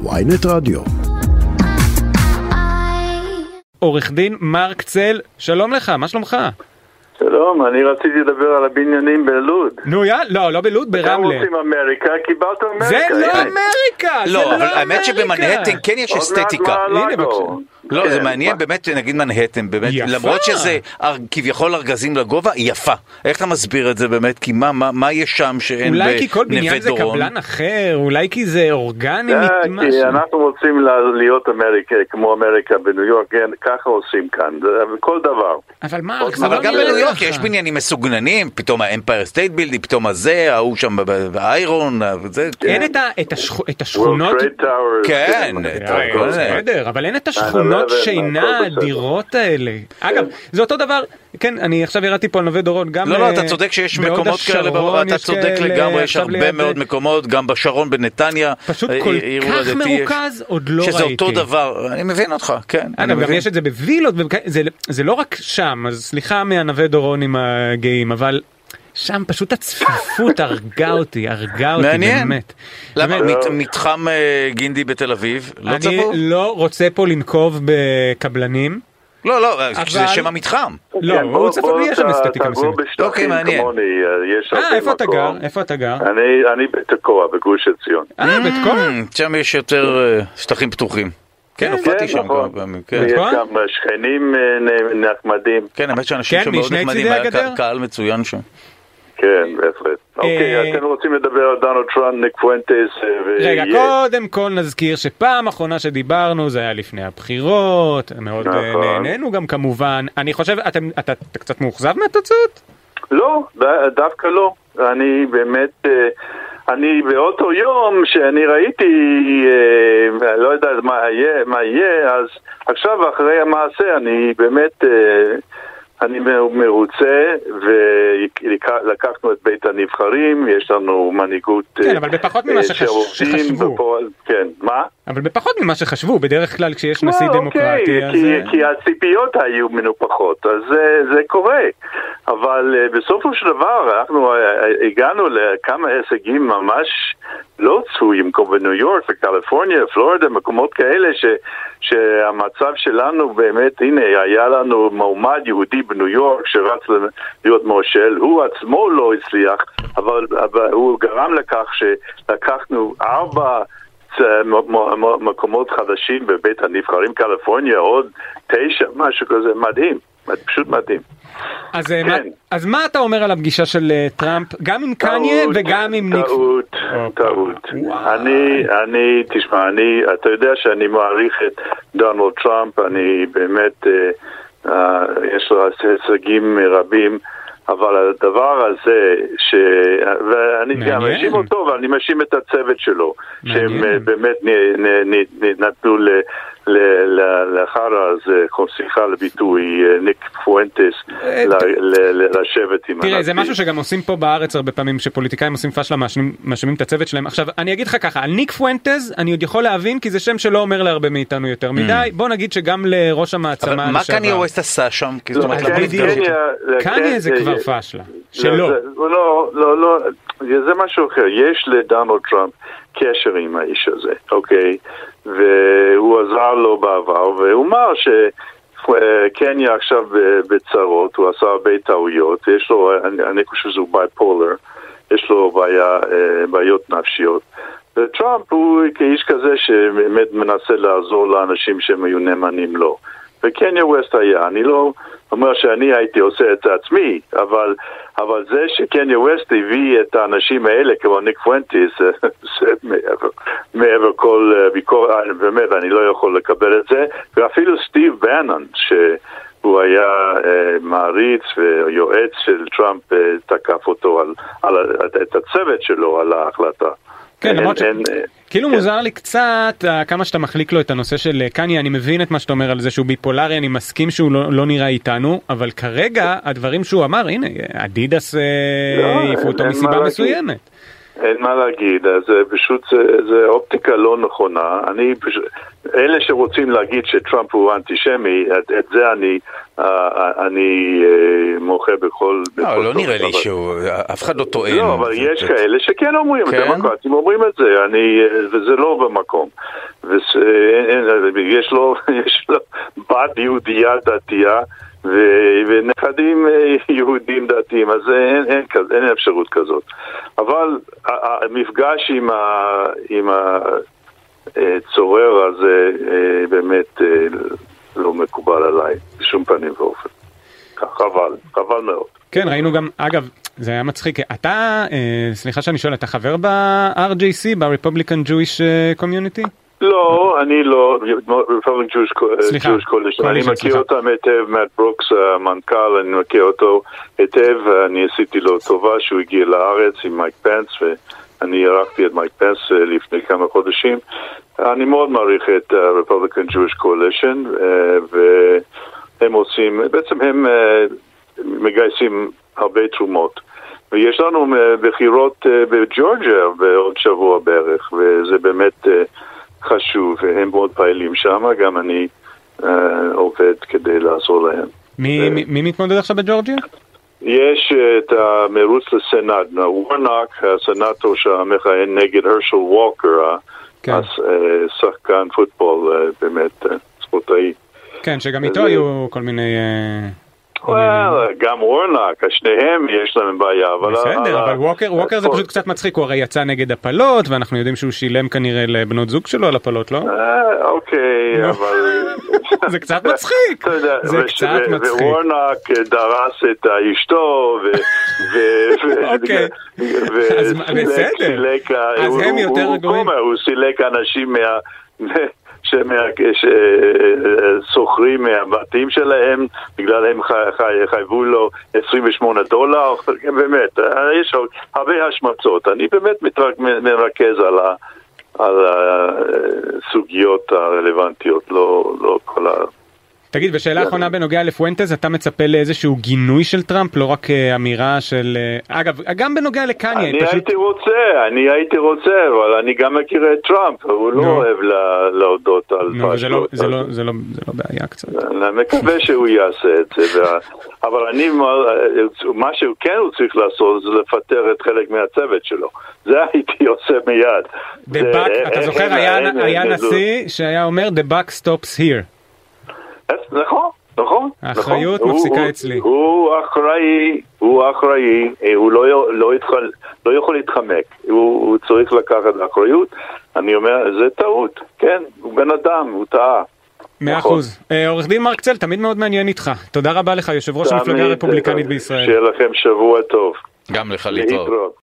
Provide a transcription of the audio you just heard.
ויינט רדיו. עורך דין מרק צל, שלום לך, מה שלומך? שלום, אני רציתי לדבר על הבניינים בלוד. נו יאללה, לא, לא בלוד, אתם ברמלה. רוצים אמריקה? קיבלת אמריקה. זה לא. אמריקה, זה לא, לא אבל האמת אמריקה. שבמנהטן כן יש אסתטיקה. הנה. בבקשה. לא, זה כן, מעניין, באמת, נגיד מנהטן, באמת, יפה. למרות שזה כביכול ארגזים לגובה, יפה. איך אתה מסביר את זה באמת? כי מה- מה מה יש שם שאין אולי כי כל בניין בנווה זה דורון? קבלן אחר, אולי כי זה אורגני אה, כי משהו. אנחנו רוצים לה- להיות אמריקה, כמו אמריקה בניו יורק, כן, ככה עושים כאן, כל דבר. אבל מה, אבל זה אבל לא גם בניו יורק. יש בניינים מסוגננים, פתאום האמפייר סטייט בילדי, פתאום הזה, ההוא שם באיירון, זה, אין את השכונות... כן, כן, את כל זה. בסדר, אבל אין את השכונות 9/11, שינה. האדירות האלה. אגב, זה אותו דבר, כן, אני עכשיו ירדתי פה על נווה דורון, גם... לא, לא, אה, אתה צודק שיש מקומות כאלה, אתה צודק לגמרי, יש הרבה מאוד מקומות, גם בשרון בנתניה. פשוט אה, כל כך. מרוכז, עוד לא שזה ראיתי. אותו דבר, אני מבין אותך, כן. אני אגב, גם. יש את זה בווילות, זה לא רק שם, אז סליחה מהנווה דורון עם הגאים, אבל שם פשוט הצפיפות הרגה אותי, הרגה אותי, מעניין. באמת. למה? באמת. מת- מתחם אה, גינדי בתל אביב, לא אני צפוף? לא רוצה פה לנקוב בקבלנים. לא, לא, אבל- זה שם המתחם. לא, כן, הוא בוא- צפוף, בוא יש שם אסתטיקה מסוימת. אוקיי, מעניין. כמוני, אה, אה, איפה אתה גר? איפה אתה גר? אני אני בתקוע, בגוש עציון. אה, בתקוע? Mm, שם יש יותר אה, שטחים פתוחים. כן, כן, הופעתי כן, שם נכון. כמה פעמים, כן. ויש נכון? גם שכנים אה, נ- נחמדים. כן, האמת שאנשים כן, שם מאוד נחמדים, היה קהל מצוין שם. כן, בהחלט. אוקיי, אה, אתם רוצים לדבר על דונלד טראמפ, ניק פואנטס, אה, רגע, ויהיה- קודם כל נזכיר שפעם אחרונה שדיברנו זה היה לפני הבחירות, מאוד אה, נכון. נהנינו גם כמובן. אני חושב, אתה קצת מאוכזב מהתוצאות? לא, דווקא לא. אני באמת, אני באותו יום שאני ראיתי, אה, לא יודע מה יהיה, מה יהיה, אז עכשיו אחרי המעשה אני באמת, אה, אני מרוצה, ולקחנו את בית הנבחרים, יש לנו מנהיגות כן, אה, אבל בפחות ממה אה, שחשבו. בפועל, כן, מה? אבל בפחות ממה שחשבו, בדרך כלל כשיש נשיא לא, דמוקרטי, אוקיי, אז... כי, אה, כי הציפיות היו מנופחות, אז זה, זה קורה. אבל uh, בסופו של דבר אנחנו uh, הגענו לכמה הישגים ממש לא צפויים, כמו בניו יורק וקליפורניה, פלורידה, מקומות כאלה ש, שהמצב שלנו באמת, הנה, היה לנו מועמד יהודי בניו יורק שרץ להיות מושל, הוא עצמו לא הצליח, אבל, אבל הוא גרם לכך שלקחנו ארבע... מקומות חדשים בבית הנבחרים, קליפורניה, עוד תשע, משהו כזה, מדהים, פשוט מדהים. אז, אה, מה- כן. אז מה אתה אומר על הפגישה של אה, טראמפ, גם עם קניה טעות, וגם עם ניק? טעות, הופה. טעות. אני, אני, תשמע, אני, אתה יודע שאני מעריך את דונלד טראמפ, אני באמת, אה, אה, יש לו הישגים רבים. אבל הדבר הזה, ש... ואני גם מעניין. מאשים אותו, אבל אני מאשים את הצוות שלו, שהם מעניין. אה, באמת נ- נ- נ- נ- נתנו ל- לאחר הזה, סליחה על הביטוי, אה, ניק פואנטס, אה, ל- ת- ל- ל- לשבת עם תראה, זה. משהו שגם עושים פה בארץ הרבה פעמים, שפוליטיקאים עושים פשלה, מאשימים- את הצוות שלהם. עכשיו, אני אגיד לך ככה, על ניק פואנטז, אני עוד יכול להבין, כי זה שם שלא אומר להרבה מאיתנו יותר מדי. בוא נגיד שגם לראש אבל המעצמה מה לשעבר. קניה ווסט עשה שם? אז כן, איתו? קניה- זה כן, כבר זה- פשלה. שלא. זה- לא, לא, לא, זה משהו אחר. יש לדונלד טראמפ קשר עם האיש הזה, אוקיי? והוא עזר לו בעבר, והוא אמר שקניה עכשיו בצרות, הוא עשה הרבה טעויות, יש לו, אני, אני חושב שהוא בייפולר, יש לו בעיה, אה, בעיות נפשיות. וטראמפ הוא כאיש כזה שבאמת מנסה לעזור לאנשים שהם היו נאמנים לו. וקניה ווסט היה, אני לא אומר שאני הייתי עושה את זה עצמי, אבל, אבל זה שקניה ווסט הביא את האנשים האלה כמו ניק פואנטיס, זה מעבר, מעבר כל אה, ביקורת, באמת אני לא יכול לקבל את זה, ואפילו סטיב בנון, שהוא היה אה, מעריץ ויועץ של טראמפ, אה, תקף אותו על, על, את הצוות שלו על ההחלטה. כן, למרות ש... אה, כאילו כן. מוזר לי קצת אה, כמה שאתה מחליק לו את הנושא של אה, קניה, אני מבין את מה שאתה אומר על זה שהוא ביפולרי, אני מסכים שהוא לא, לא נראה איתנו, אבל כרגע הדברים שהוא אמר, הנה, אדידס אה, לא, העיפו אין- אותו מסיבה. מסוימת. אין מה להגיד, אז פשוט, זה, זה אופטיקה לא נכונה. אני פשוט, אלה שרוצים להגיד שטראמפ הוא אנטישמי, את, את זה אני, אה, אני אה, מוחה בכל... לא, בכל לא תוקף, נראה לי אבל- שהוא, אף אחד לא טוען. לא, אבל יש זה- כאלה שכן אומרים, כן? דמוקרטים אומרים את זה, אני, וזה לא במקום. וס- אין- אין- יש לו, יש לו בת יהודייה דתייה ונכדים אה, יהודים דתיים, אז אין, אין, אין אפשרות כזאת. אבל המפגש עם, ה, עם הצורר הזה אה, באמת אה, לא מקובל עליי, בשום פנים ואופן. חבל, חבל מאוד. כן, ראינו גם, אגב, זה היה מצחיק, אתה, אה, סליחה שאני שואל, אתה חבר ב-RJC, ב-Republican Jewish אה, Community? לא, אני לא, סליחה, Jewish Coalition, אני מכיר. אותם היטב, מאט ברוקס המנכ"ל, אני מכיר אותו היטב, אני עשיתי לו טובה שהוא הגיע לארץ עם מייק פנס, ואני אירחתי את מייק פנס אה, לפני כמה חודשים. אני מאוד מעריך את Jewish Coalition, אה, והם עושים, בעצם הם אה, מגייסים הרבה תרומות. ויש לנו אה, בחירות בג'ורג'יה בעוד שבוע בערך, וזה באמת חשוב, והם מאוד פעילים שם, גם אני אה, עובד כדי לעזור להם. מי, מי, מי מתמודד עכשיו בג'ורג'יה? יש אה, את המרוץ לסנאט, וורנוק, הסנאטור המכהן נגד הרשל ווקר, כן. השחקן פוטבול, אה, באמת אה, ספורטאי. כן, שגם איתו היו כל מיני... אה, Well, גם וורנוק, שניהם יש להם בעיה, אבל... בסדר, ה- אבל ווקר, ווקר זה פשוט קצת מצחיק, הוא הרי יצא נגד הפלות, ואנחנו יודעים שהוא שילם כנראה לבנות זוג שלו על הפלות, לא? אה, אוקיי. אבל... זה קצת מצחיק. זה קצת מצחיק. ווורנוק דרס את אשתו, ו... אוקיי. אז בסדר. אז הם יותר רגועים. הוא סילק אנשים מה... ששוכרים מהבתים שלהם, בגלל הם חי- חי- חייבו לו 28 דולר, באמת, יש הרבה השמצות. אני באמת מתרק- מרכז על ה... על הסוגיות הרלוונטיות, לא, לא כל ה... תגיד, ושאלה אחרונה בנוגע לפואנטז, אתה מצפה לאיזשהו גינוי של טראמפ, לא רק אה, אמירה של... אה, אגב, גם בנוגע לקניה, אני פשוט... הייתי רוצה, אני הייתי רוצה, אבל אני גם מכיר את טראמפ, הוא לא. אוהב לה- להודות על זה לא-. זה לא- לא לא בעיה קצת. אני מקווה שהוא יעשה את זה, אבל אני, מה שהוא כן הוא צריך לעשות זה לפטר את חלק מהצוות שלו. זה הייתי עושה מיד. אתה זוכר, היה נשיא שהיה אומר The buck stops here. נכון, נכון. האחריות נכון. מפסיקה הוא- אצלי. הוא אחראי, הוא אחראי, אה, הוא לא, לא, יתחל, לא יכול להתחמק, הוא, הוא צריך לקחת אחריות. אני אומר, זה טעות, כן, הוא בן אדם, הוא טעה. מאה נכון. אחוז. אה, עורך דין מרק צל, תמיד מאוד מעניין איתך. תודה רבה לך, יושב ראש המפלגה הרפובליקנית אה, בישראל. שיהיה לכם שבוע טוב. גם לך. להתראות.